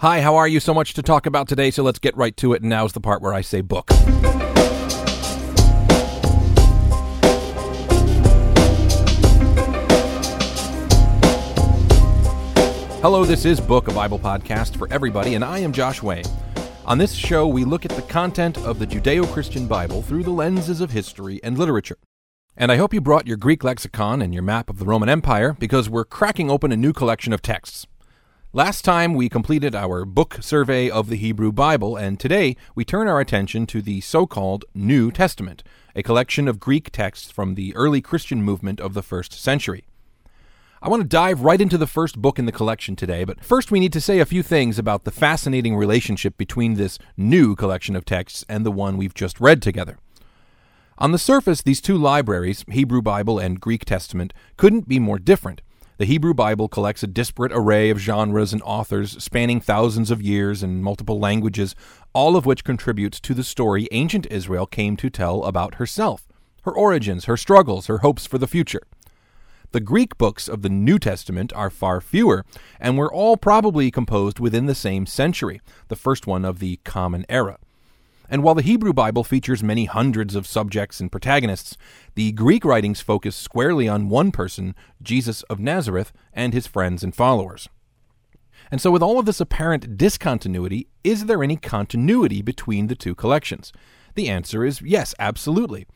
Hi, how are you? So much to talk about today, so let's get right to it. And now's the part where I say book. Hello, this is Book, a Bible podcast for everybody, and I am Josh Way. On this show, we look at the content of the Judeo Christian Bible through the lenses of history and literature. And I hope you brought your Greek lexicon and your map of the Roman Empire because we're cracking open a new collection of texts. Last time we completed our book survey of the Hebrew Bible, and today we turn our attention to the so called New Testament, a collection of Greek texts from the early Christian movement of the first century. I want to dive right into the first book in the collection today, but first we need to say a few things about the fascinating relationship between this new collection of texts and the one we've just read together. On the surface, these two libraries, Hebrew Bible and Greek Testament, couldn't be more different. The Hebrew Bible collects a disparate array of genres and authors spanning thousands of years and multiple languages, all of which contributes to the story ancient Israel came to tell about herself, her origins, her struggles, her hopes for the future. The Greek books of the New Testament are far fewer, and were all probably composed within the same century, the first one of the Common Era. And while the Hebrew Bible features many hundreds of subjects and protagonists, the Greek writings focus squarely on one person, Jesus of Nazareth, and his friends and followers. And so, with all of this apparent discontinuity, is there any continuity between the two collections? The answer is yes, absolutely.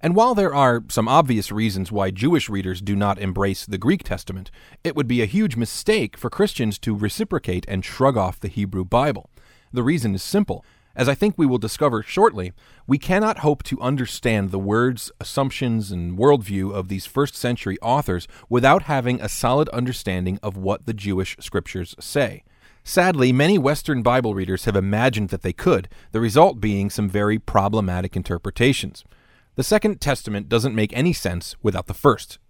And while there are some obvious reasons why Jewish readers do not embrace the Greek Testament, it would be a huge mistake for Christians to reciprocate and shrug off the Hebrew Bible. The reason is simple. As I think we will discover shortly, we cannot hope to understand the words, assumptions, and worldview of these first century authors without having a solid understanding of what the Jewish scriptures say. Sadly, many Western Bible readers have imagined that they could, the result being some very problematic interpretations. The Second Testament doesn't make any sense without the first.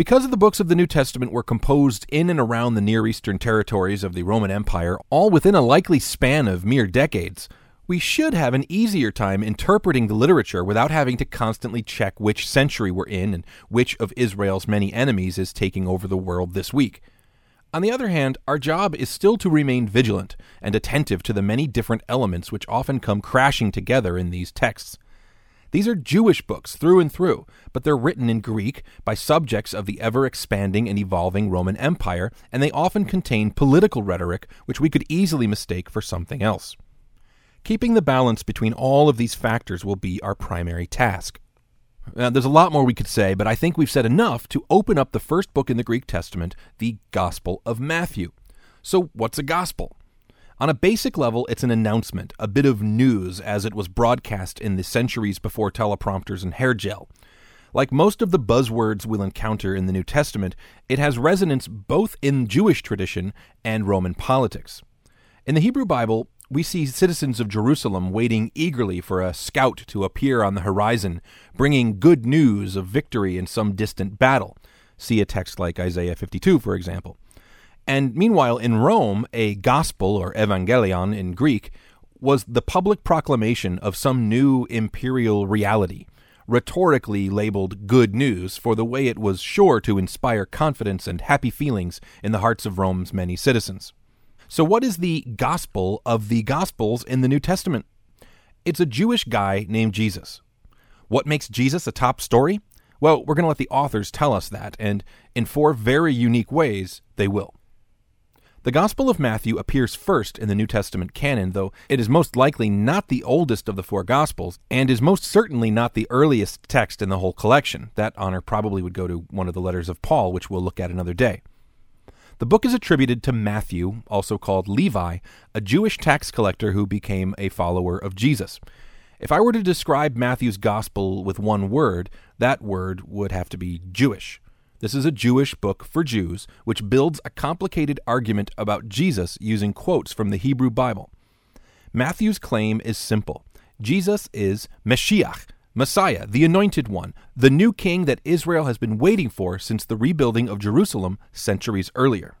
Because the books of the New Testament were composed in and around the Near Eastern territories of the Roman Empire, all within a likely span of mere decades, we should have an easier time interpreting the literature without having to constantly check which century we're in and which of Israel's many enemies is taking over the world this week. On the other hand, our job is still to remain vigilant and attentive to the many different elements which often come crashing together in these texts. These are Jewish books through and through, but they're written in Greek by subjects of the ever expanding and evolving Roman Empire, and they often contain political rhetoric which we could easily mistake for something else. Keeping the balance between all of these factors will be our primary task. Now, there's a lot more we could say, but I think we've said enough to open up the first book in the Greek Testament, the Gospel of Matthew. So, what's a gospel? On a basic level, it's an announcement, a bit of news as it was broadcast in the centuries before teleprompters and hair gel. Like most of the buzzwords we'll encounter in the New Testament, it has resonance both in Jewish tradition and Roman politics. In the Hebrew Bible, we see citizens of Jerusalem waiting eagerly for a scout to appear on the horizon, bringing good news of victory in some distant battle. See a text like Isaiah 52, for example. And meanwhile, in Rome, a gospel, or evangelion in Greek, was the public proclamation of some new imperial reality, rhetorically labeled good news for the way it was sure to inspire confidence and happy feelings in the hearts of Rome's many citizens. So, what is the gospel of the Gospels in the New Testament? It's a Jewish guy named Jesus. What makes Jesus a top story? Well, we're going to let the authors tell us that, and in four very unique ways, they will. The Gospel of Matthew appears first in the New Testament canon, though it is most likely not the oldest of the four Gospels, and is most certainly not the earliest text in the whole collection. That honor probably would go to one of the letters of Paul, which we'll look at another day. The book is attributed to Matthew, also called Levi, a Jewish tax collector who became a follower of Jesus. If I were to describe Matthew's Gospel with one word, that word would have to be Jewish. This is a Jewish book for Jews, which builds a complicated argument about Jesus using quotes from the Hebrew Bible. Matthew's claim is simple Jesus is Meshiach, Messiah, the Anointed One, the new king that Israel has been waiting for since the rebuilding of Jerusalem centuries earlier.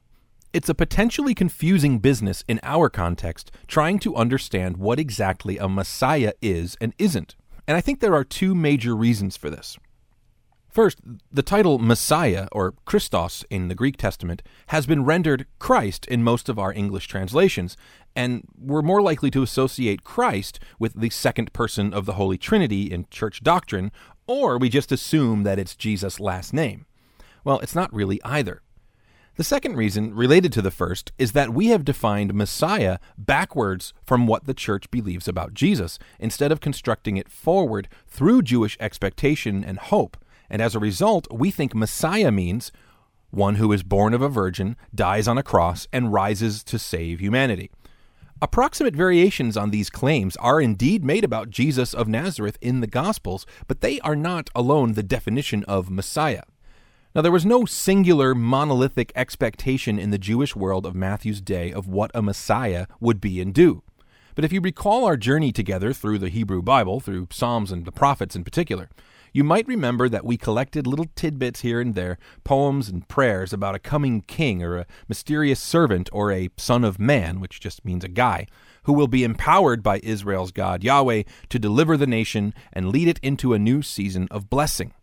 It's a potentially confusing business in our context, trying to understand what exactly a Messiah is and isn't. And I think there are two major reasons for this. First, the title Messiah, or Christos in the Greek Testament, has been rendered Christ in most of our English translations, and we're more likely to associate Christ with the second person of the Holy Trinity in church doctrine, or we just assume that it's Jesus' last name. Well, it's not really either. The second reason, related to the first, is that we have defined Messiah backwards from what the church believes about Jesus, instead of constructing it forward through Jewish expectation and hope. And as a result, we think Messiah means one who is born of a virgin, dies on a cross, and rises to save humanity. Approximate variations on these claims are indeed made about Jesus of Nazareth in the Gospels, but they are not alone the definition of Messiah. Now, there was no singular monolithic expectation in the Jewish world of Matthew's day of what a Messiah would be and do. But if you recall our journey together through the Hebrew Bible, through Psalms and the prophets in particular, you might remember that we collected little tidbits here and there, poems and prayers about a coming king or a mysterious servant or a son of man, which just means a guy, who will be empowered by Israel's God Yahweh to deliver the nation and lead it into a new season of blessing.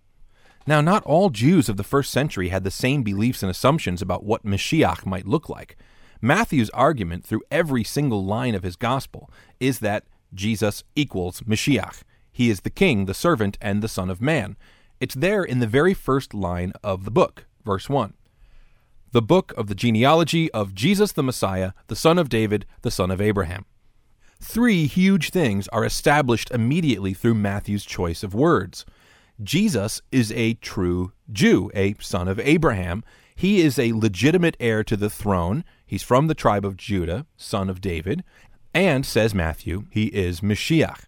Now, not all Jews of the first century had the same beliefs and assumptions about what Mashiach might look like. Matthew's argument through every single line of his gospel is that Jesus equals Mashiach. He is the king, the servant, and the Son of Man. It's there in the very first line of the book, verse 1. The book of the genealogy of Jesus the Messiah, the son of David, the son of Abraham. Three huge things are established immediately through Matthew's choice of words. Jesus is a true Jew, a son of Abraham. He is a legitimate heir to the throne. He's from the tribe of Judah, son of David. And, says Matthew, he is Mashiach.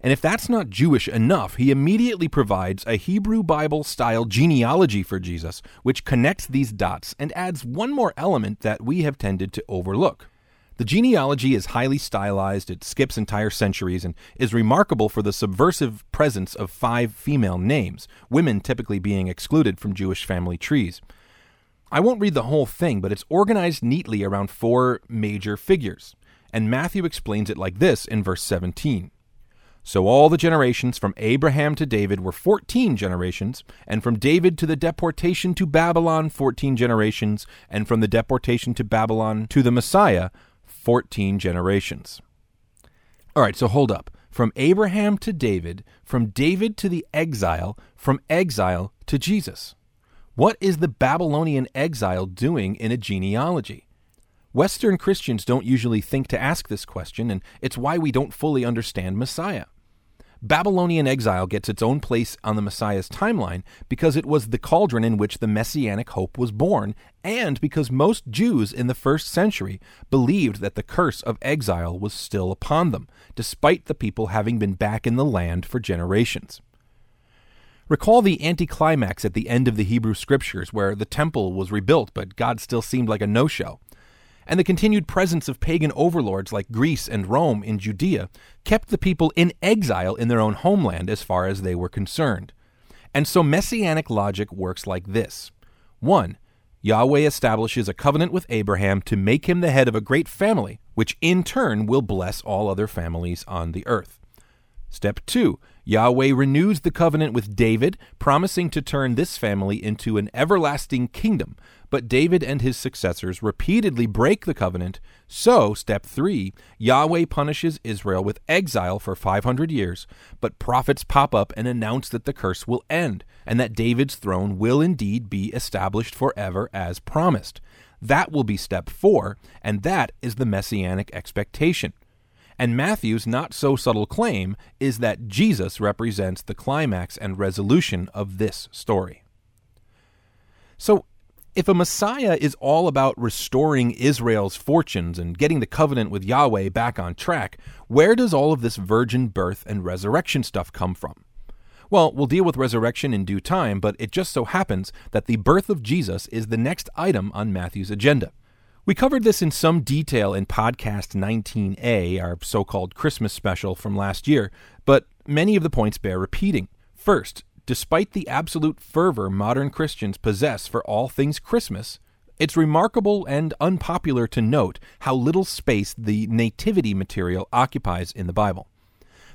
And if that's not Jewish enough, he immediately provides a Hebrew Bible style genealogy for Jesus, which connects these dots and adds one more element that we have tended to overlook. The genealogy is highly stylized, it skips entire centuries, and is remarkable for the subversive presence of five female names, women typically being excluded from Jewish family trees. I won't read the whole thing, but it's organized neatly around four major figures, and Matthew explains it like this in verse 17. So all the generations from Abraham to David were 14 generations, and from David to the deportation to Babylon, 14 generations, and from the deportation to Babylon to the Messiah, 14 generations. All right, so hold up. From Abraham to David, from David to the exile, from exile to Jesus. What is the Babylonian exile doing in a genealogy? Western Christians don't usually think to ask this question, and it's why we don't fully understand Messiah. Babylonian exile gets its own place on the Messiah's timeline because it was the cauldron in which the messianic hope was born, and because most Jews in the first century believed that the curse of exile was still upon them, despite the people having been back in the land for generations. Recall the anticlimax at the end of the Hebrew Scriptures, where the temple was rebuilt, but God still seemed like a no show and the continued presence of pagan overlords like Greece and Rome in Judea kept the people in exile in their own homeland as far as they were concerned. And so messianic logic works like this 1. Yahweh establishes a covenant with Abraham to make him the head of a great family, which in turn will bless all other families on the earth. Step 2. Yahweh renews the covenant with David, promising to turn this family into an everlasting kingdom. But David and his successors repeatedly break the covenant. So, step 3 Yahweh punishes Israel with exile for 500 years. But prophets pop up and announce that the curse will end, and that David's throne will indeed be established forever as promised. That will be step 4, and that is the messianic expectation. And Matthew's not so subtle claim is that Jesus represents the climax and resolution of this story. So, if a Messiah is all about restoring Israel's fortunes and getting the covenant with Yahweh back on track, where does all of this virgin birth and resurrection stuff come from? Well, we'll deal with resurrection in due time, but it just so happens that the birth of Jesus is the next item on Matthew's agenda. We covered this in some detail in podcast 19A, our so called Christmas special from last year, but many of the points bear repeating. First, despite the absolute fervor modern Christians possess for all things Christmas, it's remarkable and unpopular to note how little space the nativity material occupies in the Bible.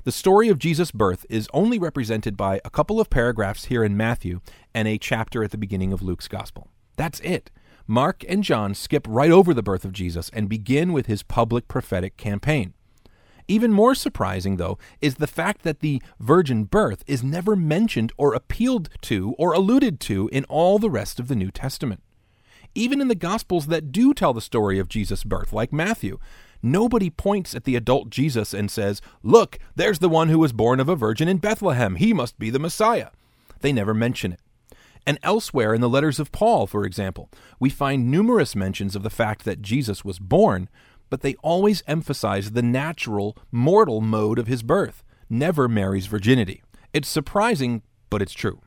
The story of Jesus' birth is only represented by a couple of paragraphs here in Matthew and a chapter at the beginning of Luke's Gospel. That's it. Mark and John skip right over the birth of Jesus and begin with his public prophetic campaign. Even more surprising, though, is the fact that the virgin birth is never mentioned or appealed to or alluded to in all the rest of the New Testament. Even in the Gospels that do tell the story of Jesus' birth, like Matthew, nobody points at the adult Jesus and says, Look, there's the one who was born of a virgin in Bethlehem. He must be the Messiah. They never mention it. And elsewhere in the letters of Paul, for example, we find numerous mentions of the fact that Jesus was born, but they always emphasize the natural, mortal mode of his birth, never Mary's virginity. It's surprising, but it's true.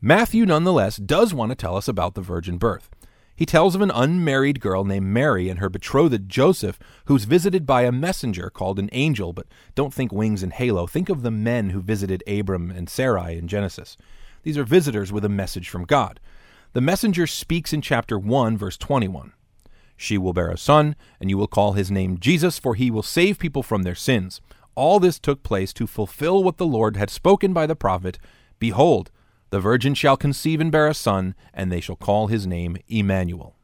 Matthew, nonetheless, does want to tell us about the virgin birth. He tells of an unmarried girl named Mary and her betrothed Joseph, who's visited by a messenger called an angel, but don't think wings and halo. Think of the men who visited Abram and Sarai in Genesis. These are visitors with a message from God. The messenger speaks in chapter 1, verse 21. She will bear a son, and you will call his name Jesus, for he will save people from their sins. All this took place to fulfill what the Lord had spoken by the prophet Behold, the virgin shall conceive and bear a son, and they shall call his name Emmanuel.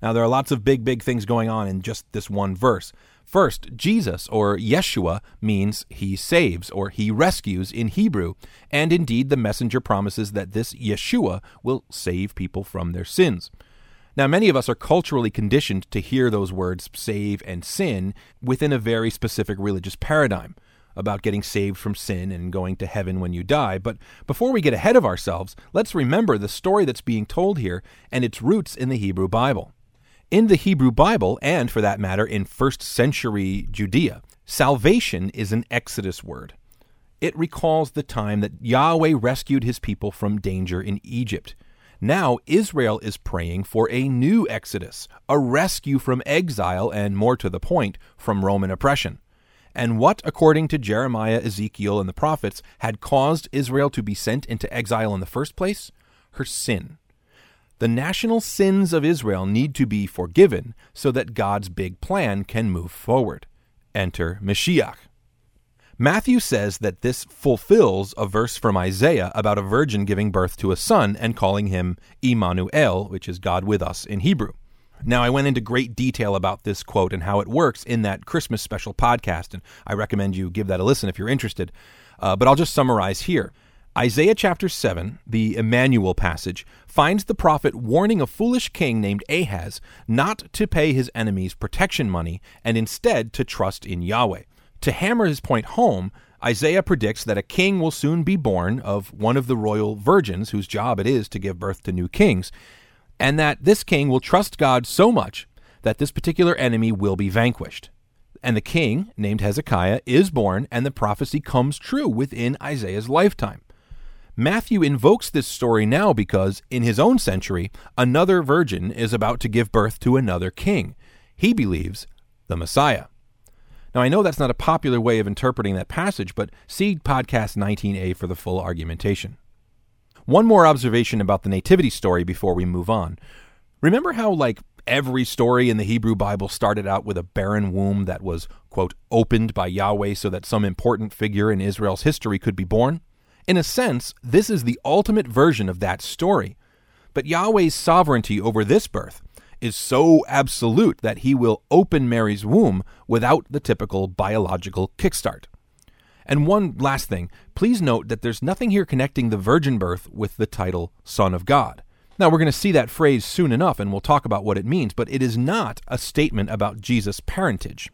Now, there are lots of big, big things going on in just this one verse. First, Jesus, or Yeshua, means he saves or he rescues in Hebrew, and indeed the messenger promises that this Yeshua will save people from their sins. Now, many of us are culturally conditioned to hear those words save and sin within a very specific religious paradigm about getting saved from sin and going to heaven when you die. But before we get ahead of ourselves, let's remember the story that's being told here and its roots in the Hebrew Bible. In the Hebrew Bible, and for that matter in first century Judea, salvation is an Exodus word. It recalls the time that Yahweh rescued his people from danger in Egypt. Now, Israel is praying for a new exodus, a rescue from exile, and more to the point, from Roman oppression. And what, according to Jeremiah, Ezekiel, and the prophets, had caused Israel to be sent into exile in the first place? Her sin. The national sins of Israel need to be forgiven so that God's big plan can move forward. Enter Mashiach. Matthew says that this fulfills a verse from Isaiah about a virgin giving birth to a son and calling him Immanuel, which is God with us in Hebrew. Now, I went into great detail about this quote and how it works in that Christmas special podcast, and I recommend you give that a listen if you're interested. Uh, but I'll just summarize here. Isaiah chapter 7, the Emmanuel passage, finds the prophet warning a foolish king named Ahaz not to pay his enemies protection money and instead to trust in Yahweh. To hammer his point home, Isaiah predicts that a king will soon be born of one of the royal virgins whose job it is to give birth to new kings, and that this king will trust God so much that this particular enemy will be vanquished. And the king, named Hezekiah, is born, and the prophecy comes true within Isaiah's lifetime. Matthew invokes this story now because, in his own century, another virgin is about to give birth to another king. He believes the Messiah. Now, I know that's not a popular way of interpreting that passage, but see podcast 19a for the full argumentation. One more observation about the nativity story before we move on. Remember how, like, every story in the Hebrew Bible started out with a barren womb that was, quote, opened by Yahweh so that some important figure in Israel's history could be born? In a sense, this is the ultimate version of that story. But Yahweh's sovereignty over this birth is so absolute that he will open Mary's womb without the typical biological kickstart. And one last thing please note that there's nothing here connecting the virgin birth with the title Son of God. Now, we're going to see that phrase soon enough, and we'll talk about what it means, but it is not a statement about Jesus' parentage.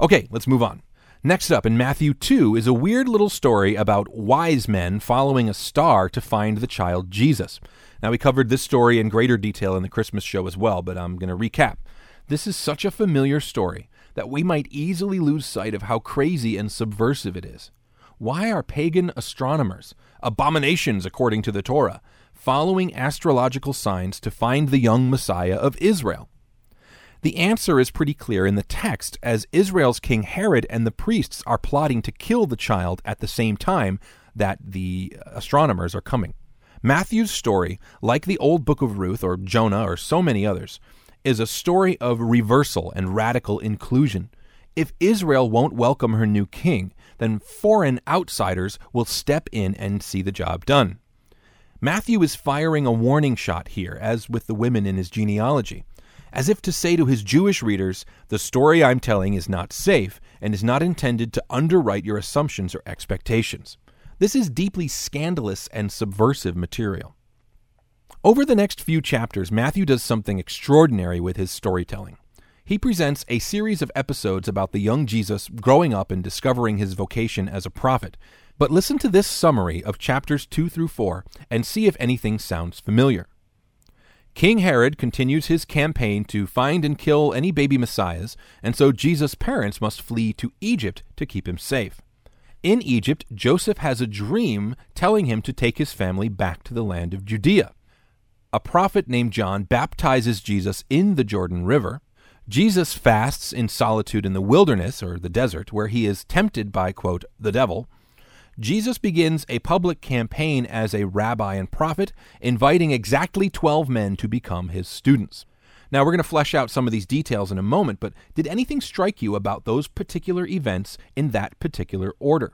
Okay, let's move on. Next up in Matthew 2 is a weird little story about wise men following a star to find the child Jesus. Now, we covered this story in greater detail in the Christmas show as well, but I'm going to recap. This is such a familiar story that we might easily lose sight of how crazy and subversive it is. Why are pagan astronomers, abominations according to the Torah, following astrological signs to find the young Messiah of Israel? The answer is pretty clear in the text, as Israel's king Herod and the priests are plotting to kill the child at the same time that the uh, astronomers are coming. Matthew's story, like the old book of Ruth or Jonah or so many others, is a story of reversal and radical inclusion. If Israel won't welcome her new king, then foreign outsiders will step in and see the job done. Matthew is firing a warning shot here, as with the women in his genealogy, as if to say to his Jewish readers, the story I'm telling is not safe and is not intended to underwrite your assumptions or expectations. This is deeply scandalous and subversive material. Over the next few chapters, Matthew does something extraordinary with his storytelling. He presents a series of episodes about the young Jesus growing up and discovering his vocation as a prophet. But listen to this summary of chapters 2 through 4 and see if anything sounds familiar. King Herod continues his campaign to find and kill any baby messiahs, and so Jesus' parents must flee to Egypt to keep him safe. In Egypt, Joseph has a dream telling him to take his family back to the land of Judea. A prophet named John baptizes Jesus in the Jordan River. Jesus fasts in solitude in the wilderness, or the desert, where he is tempted by, quote, the devil. Jesus begins a public campaign as a rabbi and prophet, inviting exactly 12 men to become his students. Now, we're going to flesh out some of these details in a moment, but did anything strike you about those particular events in that particular order?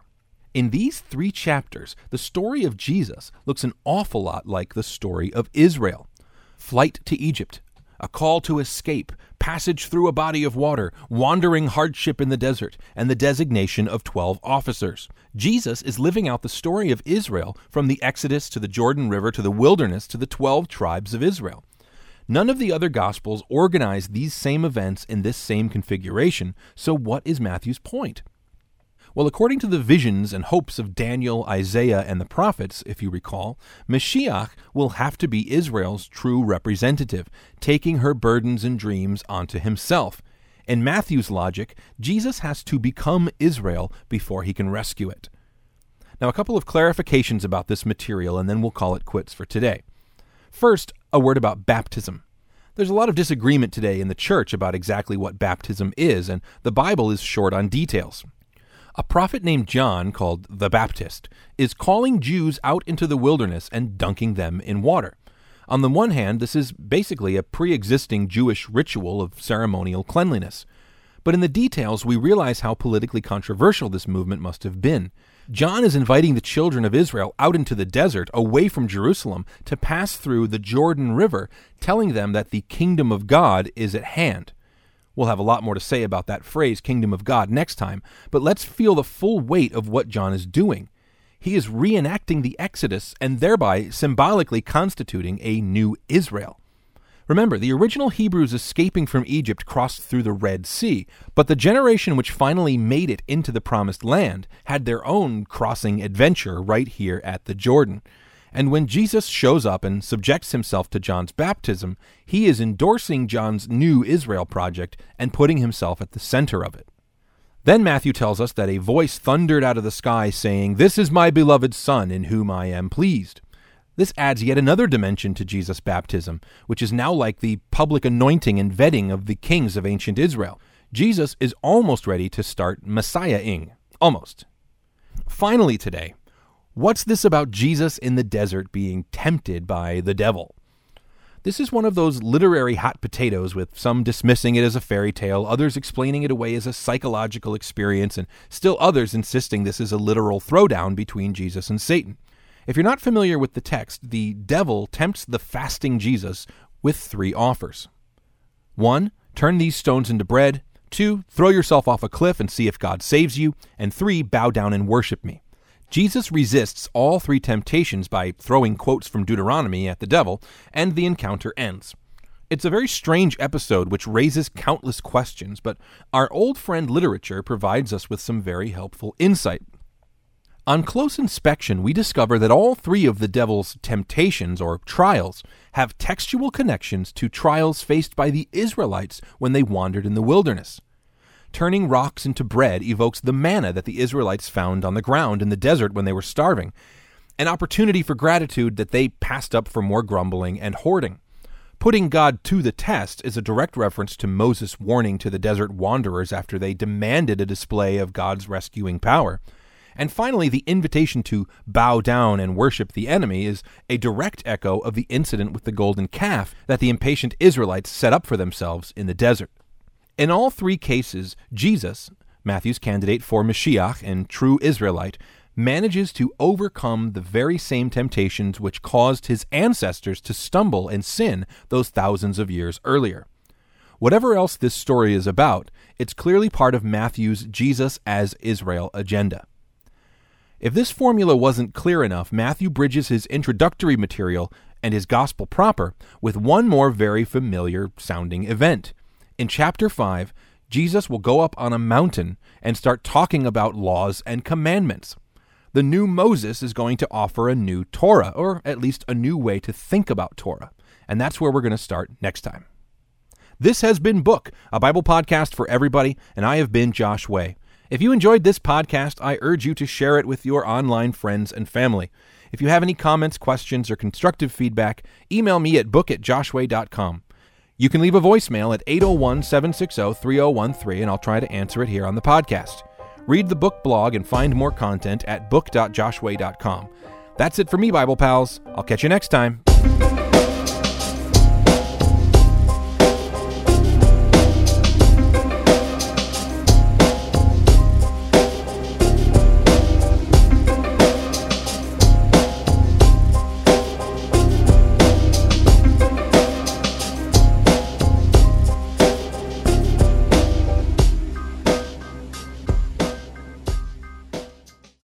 In these three chapters, the story of Jesus looks an awful lot like the story of Israel flight to Egypt, a call to escape, passage through a body of water, wandering hardship in the desert, and the designation of 12 officers. Jesus is living out the story of Israel from the Exodus to the Jordan River to the wilderness to the 12 tribes of Israel. None of the other Gospels organize these same events in this same configuration, so what is Matthew's point? Well, according to the visions and hopes of Daniel, Isaiah, and the prophets, if you recall, Mashiach will have to be Israel's true representative, taking her burdens and dreams onto himself. In Matthew's logic, Jesus has to become Israel before he can rescue it. Now, a couple of clarifications about this material, and then we'll call it quits for today. First, a word about baptism. There's a lot of disagreement today in the church about exactly what baptism is, and the Bible is short on details. A prophet named John, called the Baptist, is calling Jews out into the wilderness and dunking them in water. On the one hand, this is basically a pre existing Jewish ritual of ceremonial cleanliness. But in the details, we realize how politically controversial this movement must have been. John is inviting the children of Israel out into the desert, away from Jerusalem, to pass through the Jordan River, telling them that the kingdom of God is at hand. We'll have a lot more to say about that phrase, kingdom of God, next time, but let's feel the full weight of what John is doing. He is reenacting the Exodus and thereby symbolically constituting a new Israel. Remember, the original Hebrews escaping from Egypt crossed through the Red Sea, but the generation which finally made it into the Promised Land had their own crossing adventure right here at the Jordan. And when Jesus shows up and subjects himself to John's baptism, he is endorsing John's new Israel project and putting himself at the center of it. Then Matthew tells us that a voice thundered out of the sky saying, This is my beloved Son, in whom I am pleased. This adds yet another dimension to Jesus' baptism, which is now like the public anointing and vetting of the kings of ancient Israel. Jesus is almost ready to start Messiahing. Almost. Finally, today, what's this about Jesus in the desert being tempted by the devil? This is one of those literary hot potatoes, with some dismissing it as a fairy tale, others explaining it away as a psychological experience, and still others insisting this is a literal throwdown between Jesus and Satan. If you're not familiar with the text, the devil tempts the fasting Jesus with three offers. One, turn these stones into bread. Two, throw yourself off a cliff and see if God saves you. And three, bow down and worship me. Jesus resists all three temptations by throwing quotes from Deuteronomy at the devil, and the encounter ends. It's a very strange episode which raises countless questions, but our old friend literature provides us with some very helpful insight. On close inspection, we discover that all three of the devil's temptations or trials have textual connections to trials faced by the Israelites when they wandered in the wilderness. Turning rocks into bread evokes the manna that the Israelites found on the ground in the desert when they were starving, an opportunity for gratitude that they passed up for more grumbling and hoarding. Putting God to the test is a direct reference to Moses' warning to the desert wanderers after they demanded a display of God's rescuing power. And finally, the invitation to bow down and worship the enemy is a direct echo of the incident with the golden calf that the impatient Israelites set up for themselves in the desert. In all three cases, Jesus, Matthew's candidate for Mashiach and true Israelite, manages to overcome the very same temptations which caused his ancestors to stumble and sin those thousands of years earlier. Whatever else this story is about, it's clearly part of Matthew's Jesus as Israel agenda. If this formula wasn't clear enough, Matthew bridges his introductory material and his gospel proper with one more very familiar sounding event. In chapter 5, Jesus will go up on a mountain and start talking about laws and commandments. The new Moses is going to offer a new Torah, or at least a new way to think about Torah. And that's where we're going to start next time. This has been Book, a Bible podcast for everybody, and I have been Josh Way. If you enjoyed this podcast, I urge you to share it with your online friends and family. If you have any comments, questions, or constructive feedback, email me at book at joshway.com. You can leave a voicemail at 801 760 3013, and I'll try to answer it here on the podcast. Read the book blog and find more content at book.joshway.com. That's it for me, Bible pals. I'll catch you next time.